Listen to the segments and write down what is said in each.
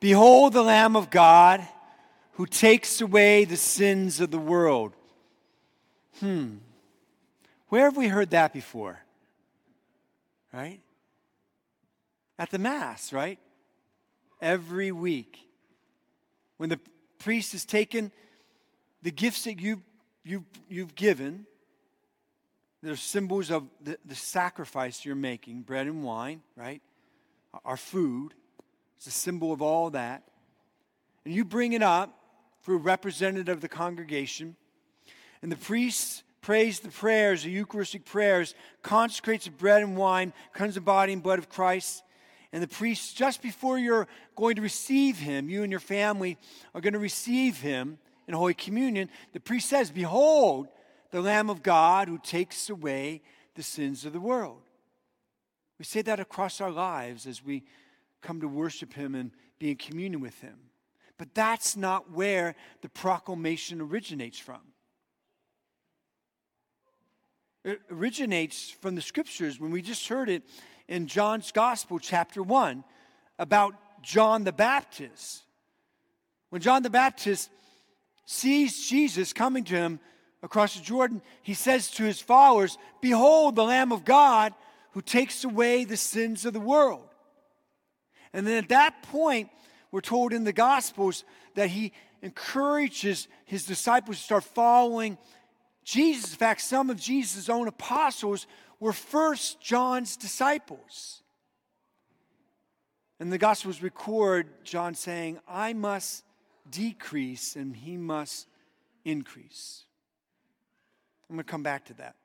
Behold the Lamb of God who takes away the sins of the world. Hmm. Where have we heard that before? Right? At the Mass, right? Every week. When the priest has taken the gifts that you, you, you've given, they're symbols of the, the sacrifice you're making bread and wine, right? Our food. It's a symbol of all that. And you bring it up for a representative of the congregation. And the priest prays the prayers, the Eucharistic prayers, consecrates the bread and wine, comes the body and blood of Christ. And the priest, just before you're going to receive him, you and your family are going to receive him in Holy Communion, the priest says, Behold, the Lamb of God who takes away the sins of the world. We say that across our lives as we come to worship Him and be in communion with Him. But that's not where the proclamation originates from. It originates from the scriptures when we just heard it in John's Gospel, chapter 1, about John the Baptist. When John the Baptist sees Jesus coming to him across the Jordan, he says to his followers, Behold, the Lamb of God who takes away the sins of the world. And then at that point, we're told in the Gospels that he encourages his disciples to start following Jesus. In fact, some of Jesus' own apostles were first John's disciples. And the Gospels record John saying, I must decrease and he must increase. I'm going to come back to that.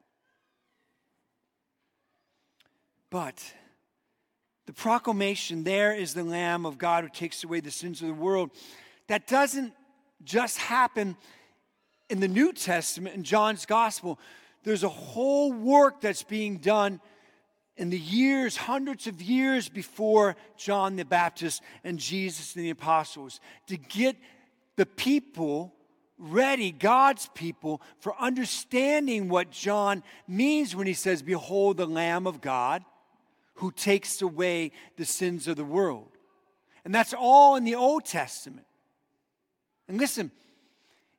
But the proclamation, there is the Lamb of God who takes away the sins of the world, that doesn't just happen in the New Testament, in John's Gospel. There's a whole work that's being done in the years, hundreds of years before John the Baptist and Jesus and the apostles, to get the people ready, God's people, for understanding what John means when he says, Behold the Lamb of God who takes away the sins of the world. And that's all in the Old Testament. And listen,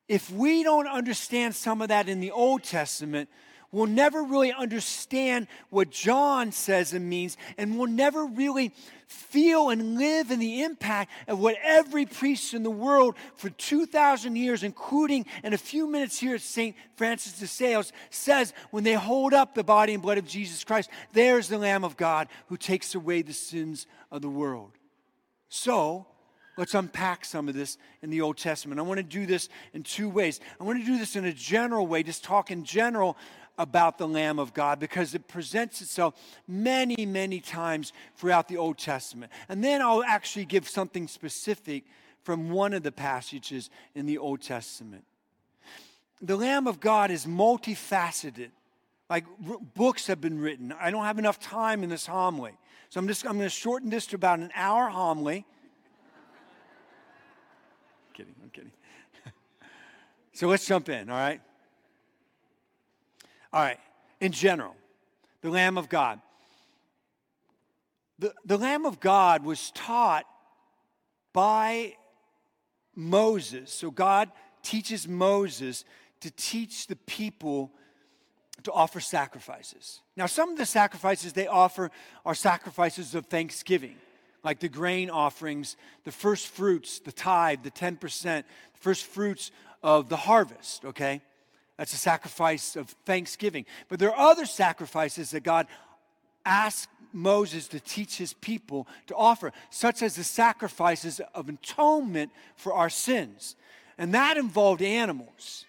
if we don't understand some of that in the Old Testament, we'll never really understand what John says and means, and we'll never really feel and live in the impact of what every priest in the world for 2,000 years, including in a few minutes here at St. Francis de Sales, says when they hold up the body and blood of Jesus Christ, there's the Lamb of God who takes away the sins of the world. So, Let's unpack some of this in the Old Testament. I want to do this in two ways. I want to do this in a general way, just talk in general about the Lamb of God because it presents itself many, many times throughout the Old Testament. And then I'll actually give something specific from one of the passages in the Old Testament. The Lamb of God is multifaceted. Like r- books have been written. I don't have enough time in this homily. So I'm just I'm going to shorten this to about an hour homily. kidding, I'm kidding. so let's jump in, all right? All right, in general, the Lamb of God. The, the Lamb of God was taught by Moses. So God teaches Moses to teach the people to offer sacrifices. Now, some of the sacrifices they offer are sacrifices of thanksgiving, like the grain offerings, the first fruits, the tithe, the 10%, the first fruits of the harvest, okay? That's a sacrifice of thanksgiving. But there are other sacrifices that God asked Moses to teach his people to offer, such as the sacrifices of atonement for our sins. And that involved animals.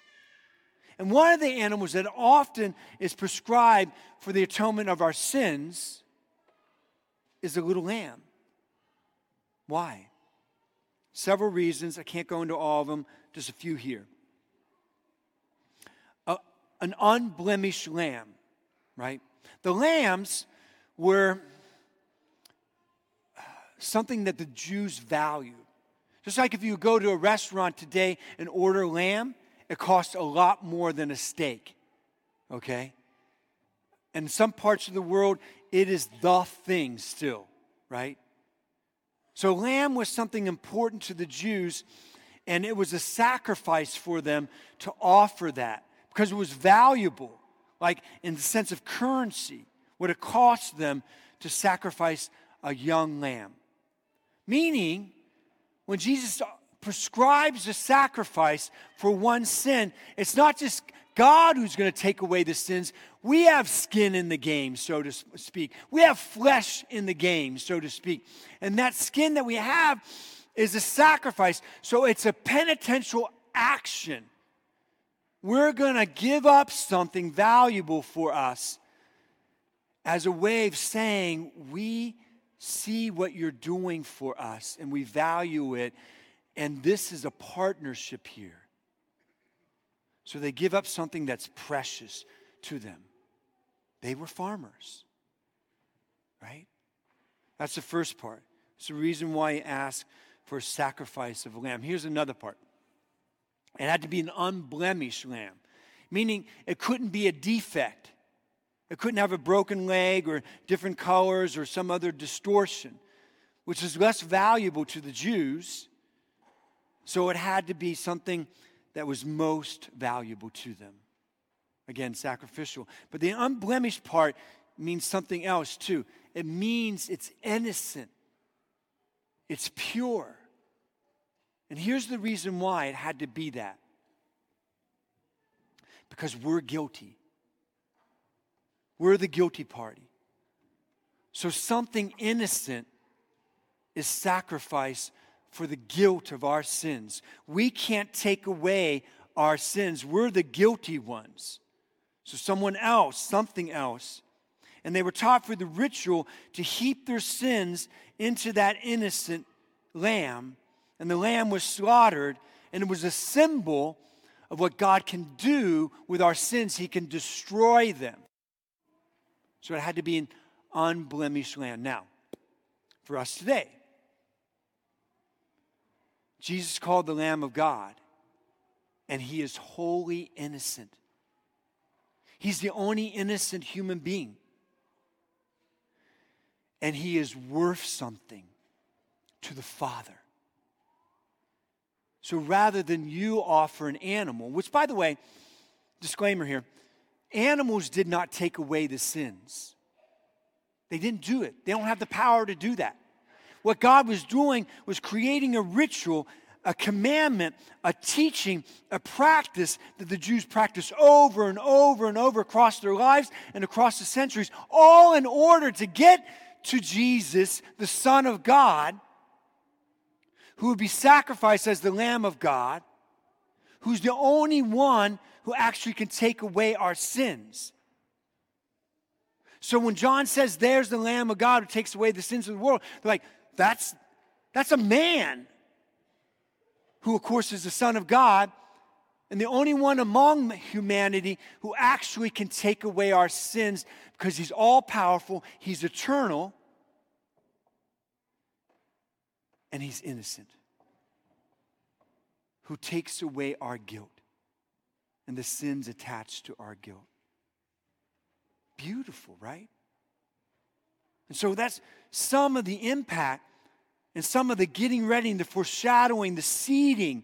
And one of the animals that often is prescribed for the atonement of our sins is a little lamb. Why? Several reasons. I can't go into all of them, just a few here an unblemished lamb, right? The lambs were uh, something that the Jews valued. Just like if you go to a restaurant today and order lamb, it costs a lot more than a steak, okay? And in some parts of the world, it is the thing still, right? So, lamb was something important to the Jews, and it was a sacrifice for them to offer that because it was valuable, like in the sense of currency, what it cost them to sacrifice a young lamb. Meaning, when Jesus prescribes a sacrifice for one sin, it's not just God who's going to take away the sins. We have skin in the game, so to speak. We have flesh in the game, so to speak. And that skin that we have is a sacrifice. So it's a penitential action. We're going to give up something valuable for us as a way of saying, we see what you're doing for us and we value it. And this is a partnership here. So they give up something that's precious to them. They were farmers, right? That's the first part. It's the reason why he asked for a sacrifice of a lamb. Here's another part it had to be an unblemished lamb, meaning it couldn't be a defect. It couldn't have a broken leg or different colors or some other distortion, which is less valuable to the Jews. So it had to be something that was most valuable to them. Again, sacrificial. But the unblemished part means something else too. It means it's innocent, it's pure. And here's the reason why it had to be that because we're guilty. We're the guilty party. So something innocent is sacrificed for the guilt of our sins. We can't take away our sins. We're the guilty ones. So, someone else, something else. And they were taught for the ritual to heap their sins into that innocent lamb. And the lamb was slaughtered, and it was a symbol of what God can do with our sins. He can destroy them. So, it had to be an unblemished lamb. Now, for us today, Jesus called the Lamb of God, and he is wholly innocent. He's the only innocent human being. And he is worth something to the Father. So rather than you offer an animal, which, by the way, disclaimer here animals did not take away the sins. They didn't do it, they don't have the power to do that. What God was doing was creating a ritual, a commandment, a teaching, a practice that the Jews practiced over and over and over across their lives and across the centuries, all in order to get to Jesus, the Son of God, who would be sacrificed as the Lamb of God, who's the only one who actually can take away our sins. So when John says, There's the Lamb of God who takes away the sins of the world, they're like, that's, that's a man who, of course, is the Son of God and the only one among humanity who actually can take away our sins because he's all powerful, he's eternal, and he's innocent. Who takes away our guilt and the sins attached to our guilt. Beautiful, right? And so that's some of the impact and some of the getting ready the foreshadowing, the seeding,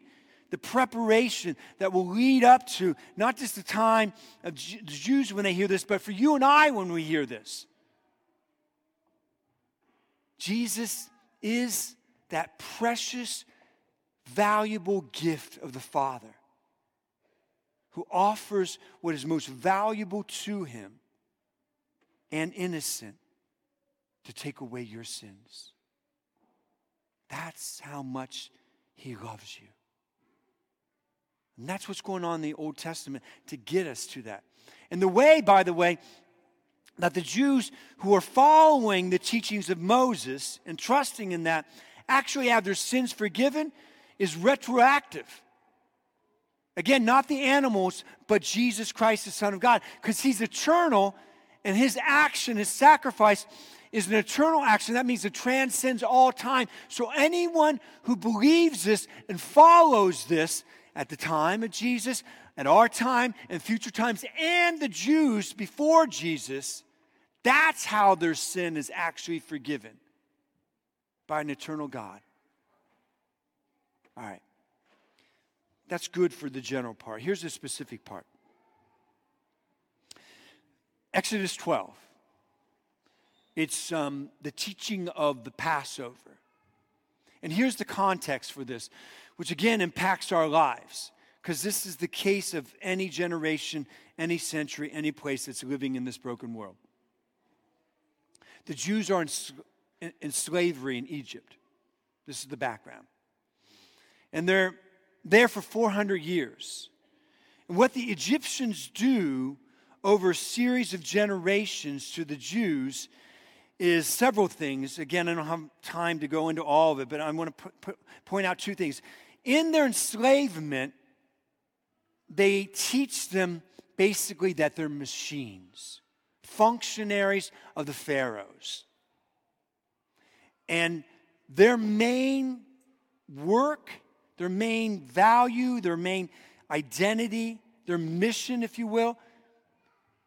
the preparation that will lead up to not just the time of the Jews when they hear this, but for you and I when we hear this. Jesus is that precious, valuable gift of the Father who offers what is most valuable to him and innocent to take away your sins. That's how much He loves you. And that's what's going on in the Old Testament to get us to that. And the way, by the way, that the Jews who are following the teachings of Moses and trusting in that actually have their sins forgiven is retroactive. Again, not the animals, but Jesus Christ, the Son of God, because He's eternal and His action, His sacrifice is an eternal action. That means it transcends all time. So anyone who believes this and follows this at the time of Jesus, at our time, and future times, and the Jews before Jesus, that's how their sin is actually forgiven. By an eternal God. All right. That's good for the general part. Here's the specific part Exodus 12. It's um, the teaching of the Passover. And here's the context for this, which again impacts our lives, because this is the case of any generation, any century, any place that's living in this broken world. The Jews are in, in slavery in Egypt. This is the background. And they're there for 400 years. And what the Egyptians do over a series of generations to the Jews is several things. Again, I don't have time to go into all of it, but I want to point out two things. In their enslavement, they teach them basically that they're machines, functionaries of the pharaohs. And their main work, their main value, their main identity, their mission, if you will,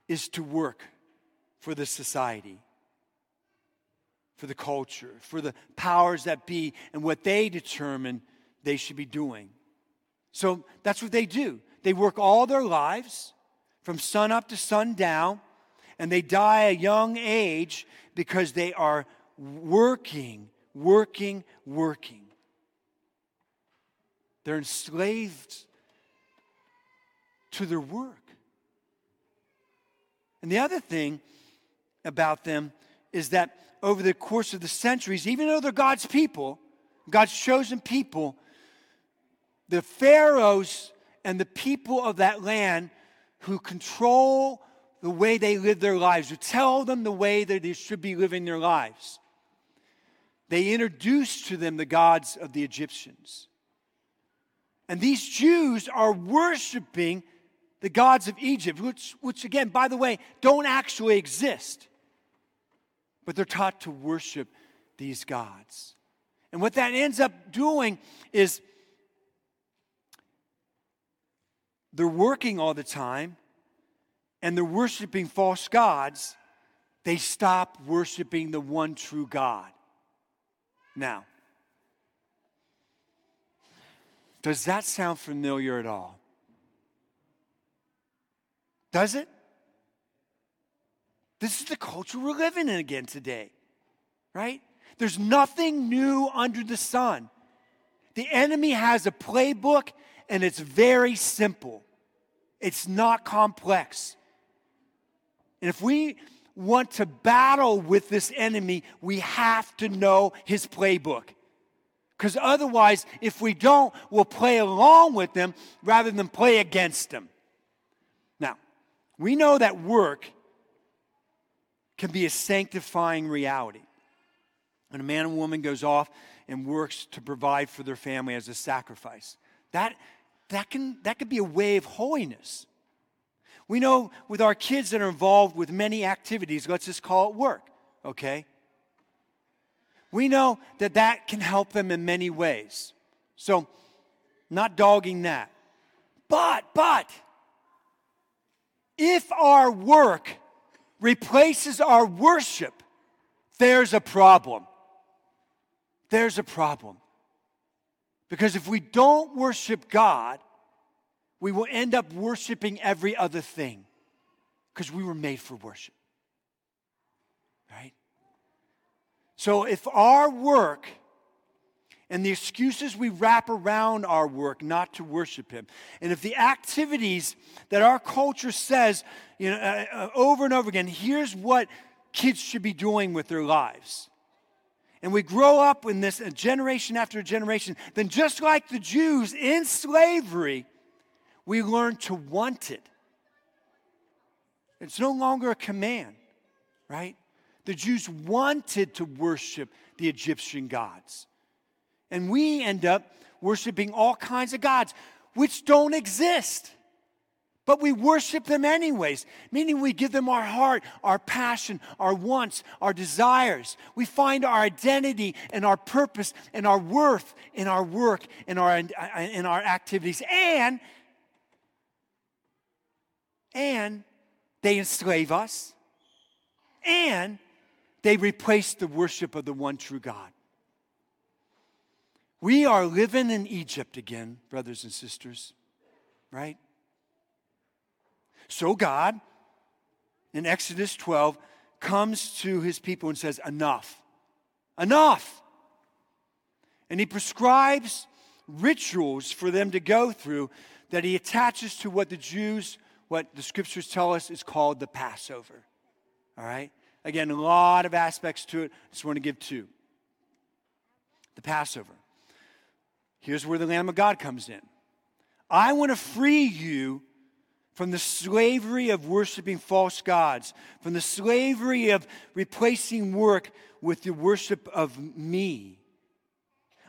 is to work for the society, for the culture, for the powers that be, and what they determine they should be doing. So that's what they do. They work all their lives from sun up to sundown, and they die a young age because they are working, working, working. They're enslaved to their work. And the other thing about them is that over the course of the centuries, even though they're God's people, God's chosen people, the pharaohs and the people of that land who control the way they live their lives, who tell them the way that they should be living their lives, they introduce to them the gods of the Egyptians. And these Jews are worshiping the gods of Egypt, which, which again, by the way, don't actually exist. But they're taught to worship these gods. And what that ends up doing is they're working all the time and they're worshiping false gods. They stop worshiping the one true God. Now, does that sound familiar at all? Does it? This is the culture we're living in again today, right? There's nothing new under the sun. The enemy has a playbook and it's very simple, it's not complex. And if we want to battle with this enemy, we have to know his playbook. Because otherwise, if we don't, we'll play along with them rather than play against them. Now, we know that work can be a sanctifying reality. When a man and woman goes off and works to provide for their family as a sacrifice, that, that, can, that can be a way of holiness. We know with our kids that are involved with many activities, let's just call it work, okay? We know that that can help them in many ways. So, not dogging that. But, but, if our work replaces our worship, there's a problem. There's a problem. Because if we don't worship God, we will end up worshiping every other thing because we were made for worship. Right? So if our work and the excuses we wrap around our work not to worship Him, and if the activities that our culture says, you know, uh, uh, over and over again, here's what kids should be doing with their lives. And we grow up in this generation after generation, then just like the Jews in slavery, we learn to want it. It's no longer a command, right? The Jews wanted to worship the Egyptian gods. And we end up worshiping all kinds of gods which don't exist. But we worship them anyways, meaning we give them our heart, our passion, our wants, our desires. We find our identity and our purpose and our worth in our work and our, in our activities. And and they enslave us, and they replace the worship of the one true God. We are living in Egypt again, brothers and sisters, right? So God, in Exodus 12, comes to his people and says, Enough, enough. And he prescribes rituals for them to go through that he attaches to what the Jews, what the scriptures tell us is called the Passover. All right? Again, a lot of aspects to it. I just want to give two. The Passover. Here's where the Lamb of God comes in. I want to free you from the slavery of worshiping false gods, from the slavery of replacing work with the worship of me.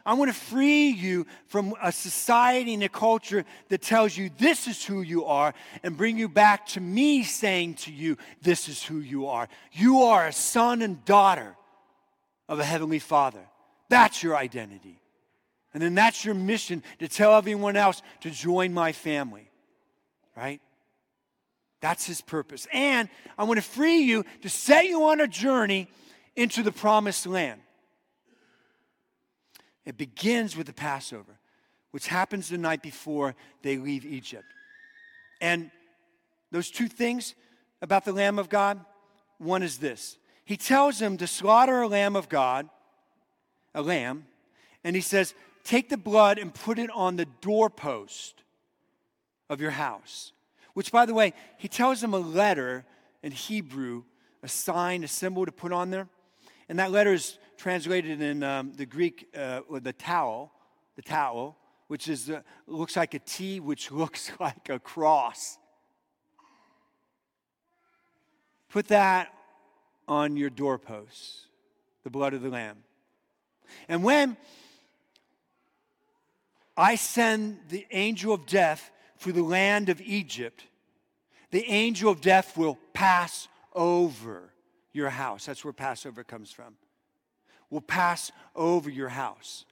I want to free you from a society and a culture that tells you this is who you are and bring you back to me saying to you, this is who you are. You are a son and daughter of a heavenly father. That's your identity. And then that's your mission to tell everyone else to join my family, right? That's his purpose. And I want to free you to set you on a journey into the promised land. It begins with the Passover, which happens the night before they leave Egypt. And those two things about the Lamb of God one is this He tells them to slaughter a lamb of God, a lamb, and he says, Take the blood and put it on the doorpost of your house. Which, by the way, he tells them a letter in Hebrew, a sign, a symbol to put on there. And that letter is translated in um, the Greek, uh, the tau, the tau, which is uh, looks like a T, which looks like a cross. Put that on your doorposts, the blood of the Lamb. And when I send the angel of death through the land of Egypt, the angel of death will pass over your house. That's where Passover comes from. Will pass over your house.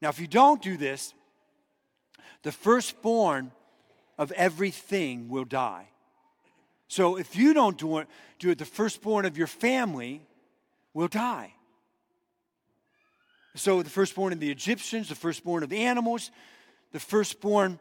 Now, if you don't do this, the firstborn of everything will die. So if you don't do it, do it, the firstborn of your family will die. So the firstborn of the Egyptians, the firstborn of the animals, the firstborn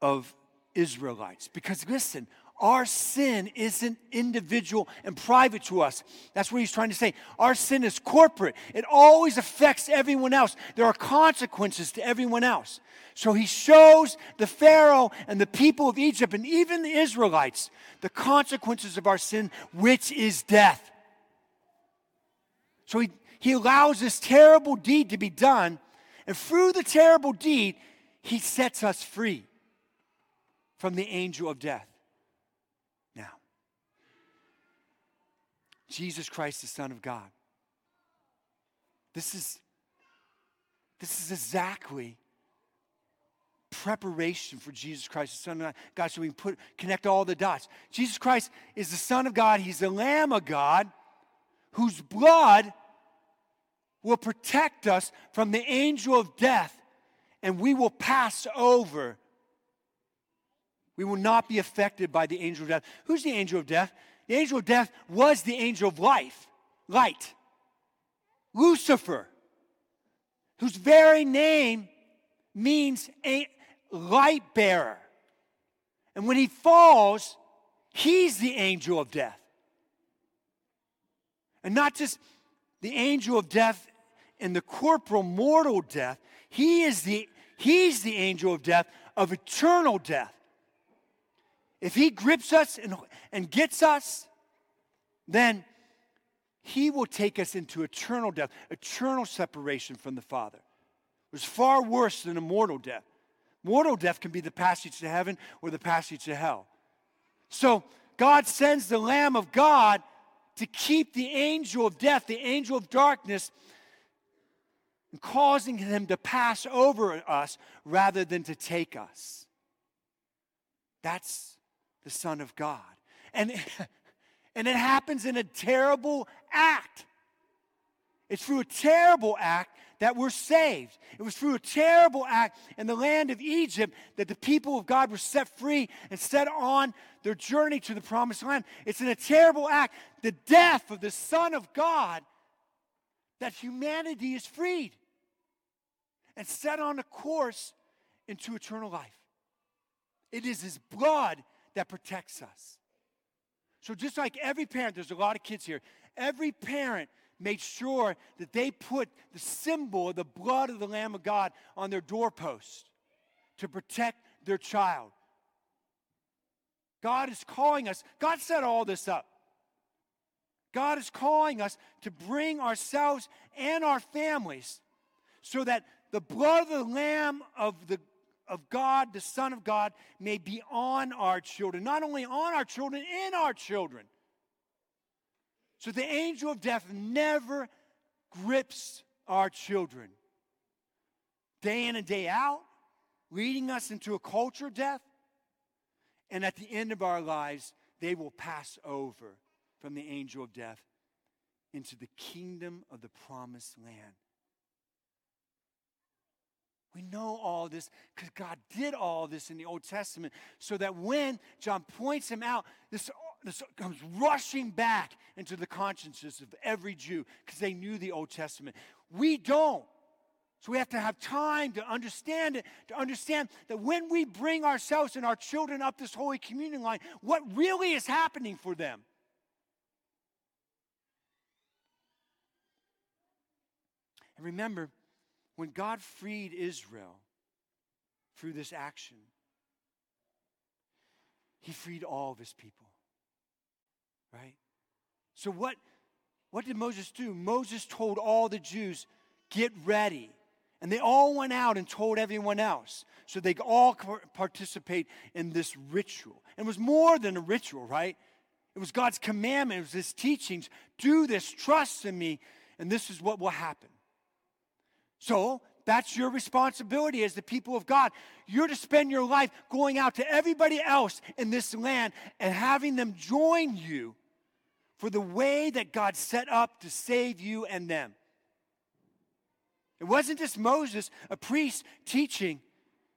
of Israelites. Because listen, our sin isn't individual and private to us. That's what he's trying to say. Our sin is corporate, it always affects everyone else. There are consequences to everyone else. So he shows the Pharaoh and the people of Egypt and even the Israelites the consequences of our sin, which is death. So he, he allows this terrible deed to be done, and through the terrible deed, he sets us free from the angel of death. Now, Jesus Christ, the Son of God. This is, this is exactly preparation for Jesus Christ, the Son of God, so we can put, connect all the dots. Jesus Christ is the Son of God. He's the Lamb of God whose blood will protect us from the angel of death, and we will pass over we will not be affected by the angel of death. Who's the angel of death? The angel of death was the angel of life, light. Lucifer, whose very name means a light bearer. And when he falls, he's the angel of death. And not just the angel of death and the corporal mortal death, he is the he's the angel of death of eternal death. If he grips us and, and gets us, then he will take us into eternal death, eternal separation from the Father. It was far worse than a mortal death. Mortal death can be the passage to heaven or the passage to hell. So God sends the Lamb of God to keep the angel of death, the angel of darkness, causing him to pass over us rather than to take us. That's the Son of God. And, and it happens in a terrible act. It's through a terrible act that we're saved. It was through a terrible act in the land of Egypt that the people of God were set free and set on their journey to the promised land. It's in a terrible act, the death of the Son of God, that humanity is freed. and set on a course into eternal life. It is His blood that protects us. So, just like every parent, there's a lot of kids here, every parent made sure that they put the symbol of the blood of the Lamb of God on their doorpost to protect their child. God is calling us, God set all this up. God is calling us to bring ourselves and our families so that the blood of the Lamb of, the, of God, the Son of God, may be on our children. Not only on our children, in our children. So the angel of death never grips our children. Day in and day out, leading us into a culture of death. And at the end of our lives, they will pass over from the angel of death into the kingdom of the promised land. We know all this because God did all this in the Old Testament so that when John points him out, this, this comes rushing back into the consciences of every Jew because they knew the Old Testament. We don't. So we have to have time to understand it, to understand that when we bring ourselves and our children up this Holy Communion line, what really is happening for them. And remember, when God freed Israel through this action, he freed all of his people. Right? So what what did Moses do? Moses told all the Jews, "Get ready." And they all went out and told everyone else. So they all participate in this ritual. And it was more than a ritual, right? It was God's commandment, it was His teachings. Do this, trust in me, and this is what will happen. So that's your responsibility as the people of God. You're to spend your life going out to everybody else in this land and having them join you for the way that God set up to save you and them. It wasn't just Moses, a priest, teaching,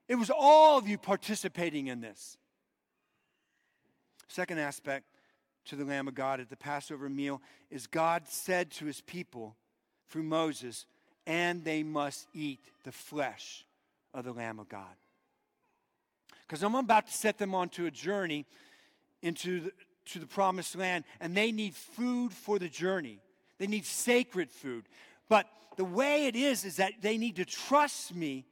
it was all of you participating in this. Second aspect to the Lamb of God at the Passover meal is God said to his people through Moses, and they must eat the flesh of the Lamb of God. Because I'm about to set them onto a journey into the, to the promised land, and they need food for the journey. They need sacred food. But the way it is, is that they need to trust me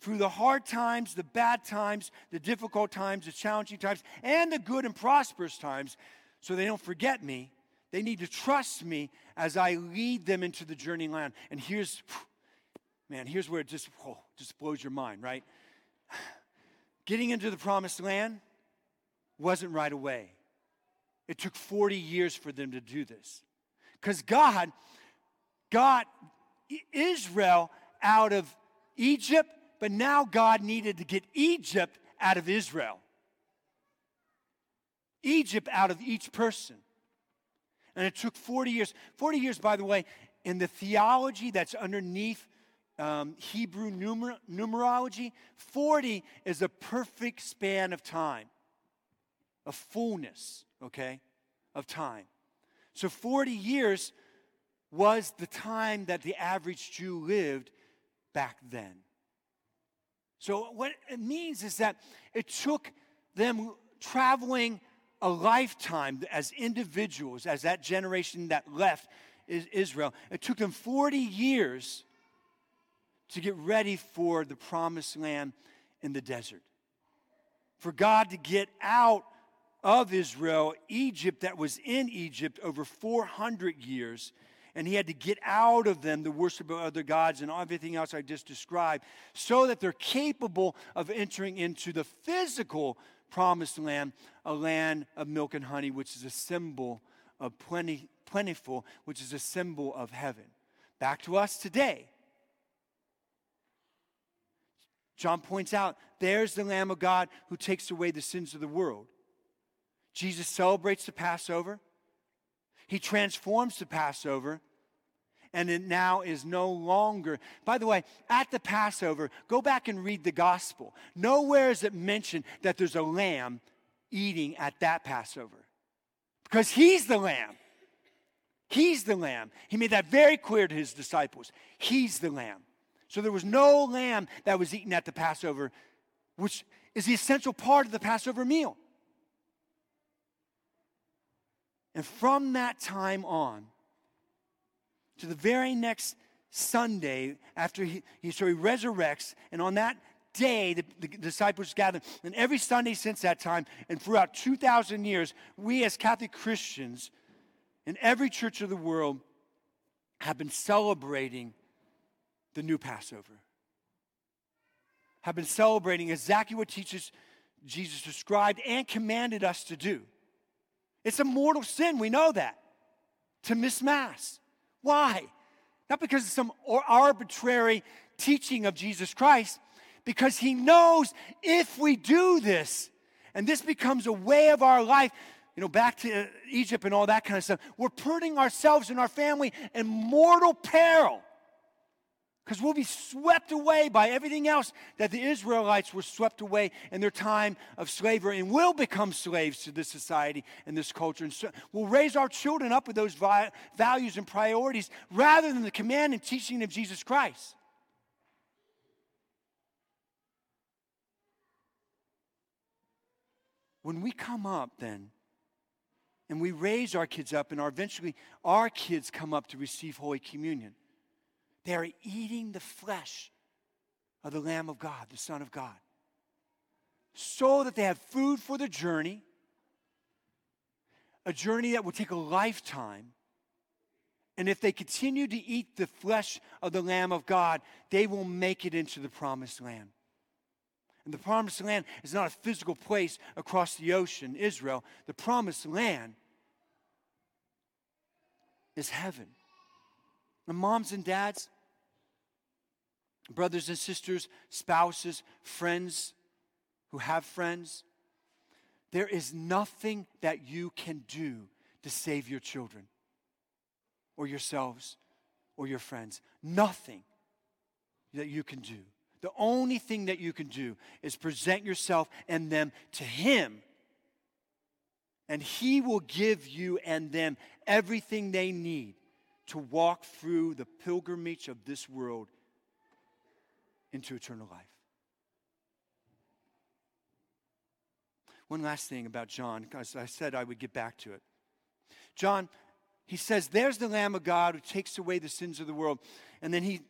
through the hard times, the bad times, the difficult times, the challenging times, and the good and prosperous times, so they don't forget me they need to trust me as I lead them into the journey land. And here's, man, here's where it just, oh, just blows your mind, right? Getting into the promised land wasn't right away. It took 40 years for them to do this. Because God got Israel out of Egypt, but now God needed to get Egypt out of Israel. Egypt out of each person. And it took 40 years. 40 years, by the way, in the theology that's underneath um, Hebrew numer- numerology, 40 is a perfect span of time, a fullness, okay, of time. So 40 years was the time that the average Jew lived back then. So, what it means is that it took them traveling a lifetime as individuals, as that generation that left Israel. It took them 40 years to get ready for the promised land in the desert. For God to get out of Israel, Egypt that was in Egypt over 400 years, and he had to get out of them the worship of other gods and everything else I just described, so that they're capable of entering into the physical promised land, a land of milk and honey, which is a symbol of plenty, plentiful, which is a symbol of heaven. Back to us today. John points out there's the Lamb of God who takes away the sins of the world. Jesus celebrates the Passover, he transforms the Passover and it now is no longer. By the way, at the Passover, go back and read the gospel. Nowhere is it mentioned that there's a lamb eating at that Passover because he's the lamb. He's the lamb. He made that very clear to his disciples. He's the lamb. So there was no lamb that was eaten at the Passover, which is the essential part of the Passover meal. And from that time on, to the very next Sunday, after he, he so he resurrects, and on that day the, the disciples gathered. And every Sunday since that time, and throughout 2,000 years, we as Catholic Christians in every church of the world have been celebrating the new Passover. Have been celebrating exactly what teaches Jesus described and commanded us to do. It's a mortal sin, we know that, to miss Mass. Why? Not because of some arbitrary teaching of Jesus Christ, because He knows if we do this, and this becomes a way of our life, you know, back to uh, Egypt and all that kind of stuff, we're putting ourselves and our family in mortal peril. Because we'll be swept away by everything else that the Israelites were swept away in their time of slavery and will become slaves to this society and this culture. And so we'll raise our children up with those vi- values and priorities rather than the command and teaching of Jesus Christ. When we come up, then, and we raise our kids up, and our, eventually our kids come up to receive Holy Communion they are eating the flesh of the Lamb of God, the Son of God, so that they have food for the journey, a journey that will take a lifetime. And if they continue to eat the flesh of the Lamb of God, they will make it into the promised land. And the promised land is not a physical place across the ocean, Israel. The promised land is heaven. And moms and dads, brothers and sisters, spouses, friends who have friends, there is nothing that you can do to save your children or yourselves or your friends. Nothing that you can do. The only thing that you can do is present yourself and them to Him. And He will give you and them everything they need to walk through the pilgrimage of this world into eternal life. One last thing about John, because I said I would get back to it. John, he says, There's the Lamb of God who takes away the sins of the world. And then he,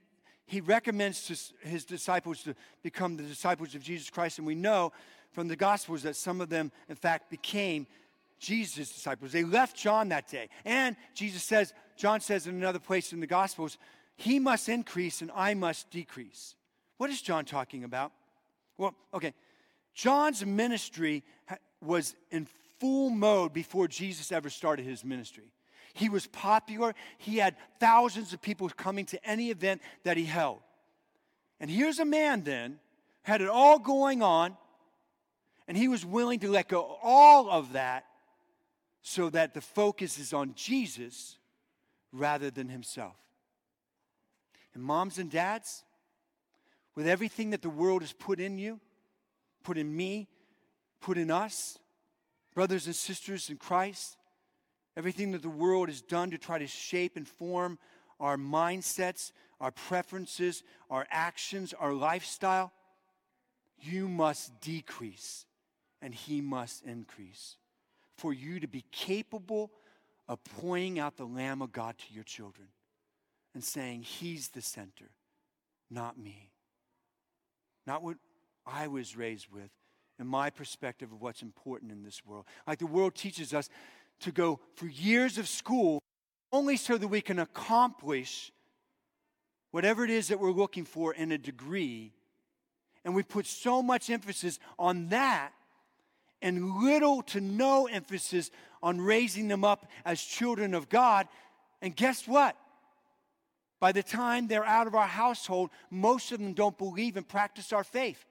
he recommends to his disciples to become the disciples of Jesus Christ. And we know from the Gospels that some of them, in fact, became Jesus' disciples. They left John that day. And Jesus says, John says in another place in the Gospels, He must increase and I must decrease. What is John talking about? Well, okay. John's ministry was in full mode before Jesus ever started his ministry. He was popular. He had thousands of people coming to any event that he held. And here's a man then, had it all going on, and he was willing to let go all of that so that the focus is on Jesus rather than himself. And moms and dads, with everything that the world has put in you, put in me, put in us, brothers and sisters in Christ, everything that the world has done to try to shape and form our mindsets, our preferences, our actions, our lifestyle, you must decrease and he must increase for you to be capable of pointing out the Lamb of God to your children and saying, He's the center, not me not what I was raised with, and my perspective of what's important in this world. Like the world teaches us to go for years of school only so that we can accomplish whatever it is that we're looking for in a degree. And we put so much emphasis on that and little to no emphasis on raising them up as children of God. And guess what? By the time they're out of our household, most of them don't believe and practice our faith.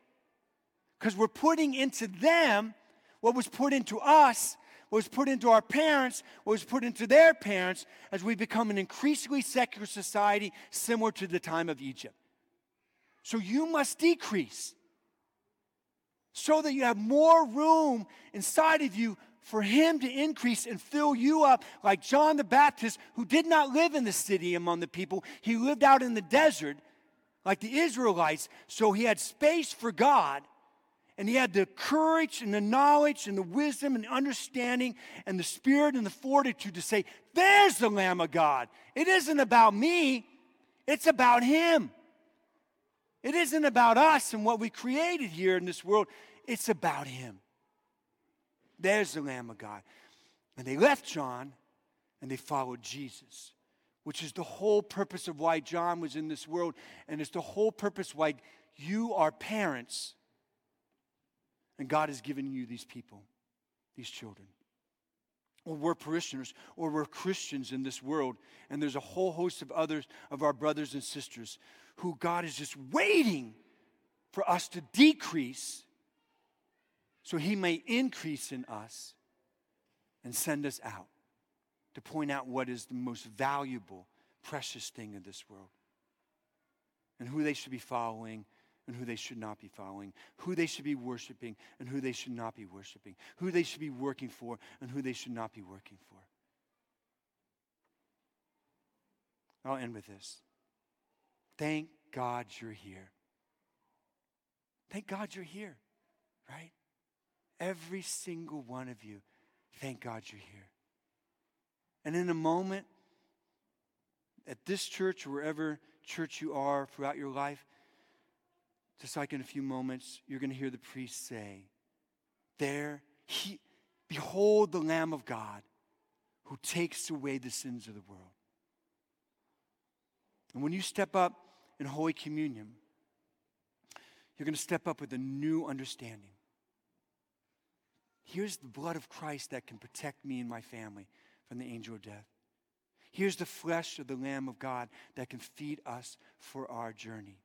Because we're putting into them what was put into us, what was put into our parents, what was put into their parents, as we become an increasingly secular society similar to the time of Egypt. So you must decrease so that you have more room inside of you for him to increase and fill you up like John the Baptist, who did not live in the city among the people, he lived out in the desert like the Israelites, so he had space for God. And he had the courage and the knowledge and the wisdom and understanding and the spirit and the fortitude to say, There's the Lamb of God. It isn't about me, it's about him. It isn't about us and what we created here in this world, it's about him. There's the Lamb of God. And they left John and they followed Jesus, which is the whole purpose of why John was in this world. And it's the whole purpose why you are parents and God has given you these people, these children. Or we're parishioners, or we're Christians in this world, and there's a whole host of others of our brothers and sisters who God is just waiting for us to decrease so he may increase in us and send us out to point out what is the most valuable, precious thing in this world and who they should be following and who they should not be following, who they should be worshiping and who they should not be worshiping, who they should be working for and who they should not be working for. I'll end with this. Thank God you're here. Thank God you're here, right? Every single one of you, thank God you're here. And in a moment, at this church, wherever church you are throughout your life, just like in a few moments, you're going to hear the priest say, There, he, behold the Lamb of God who takes away the sins of the world. And when you step up in Holy Communion, you're going to step up with a new understanding. Here's the blood of Christ that can protect me and my family from the angel of death. Here's the flesh of the Lamb of God that can feed us for our journey.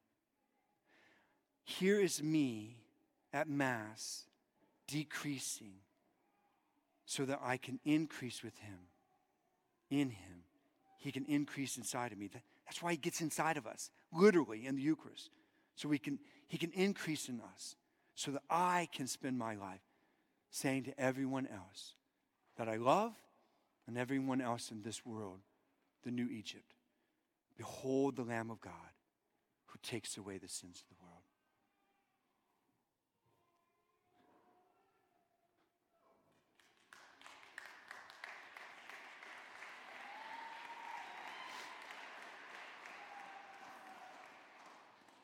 Here is me at Mass decreasing so that I can increase with Him. In Him, He can increase inside of me. That's why He gets inside of us, literally in the Eucharist. So we can, He can increase in us so that I can spend my life saying to everyone else that I love and everyone else in this world, the new Egypt, behold the Lamb of God who takes away the sins of the world.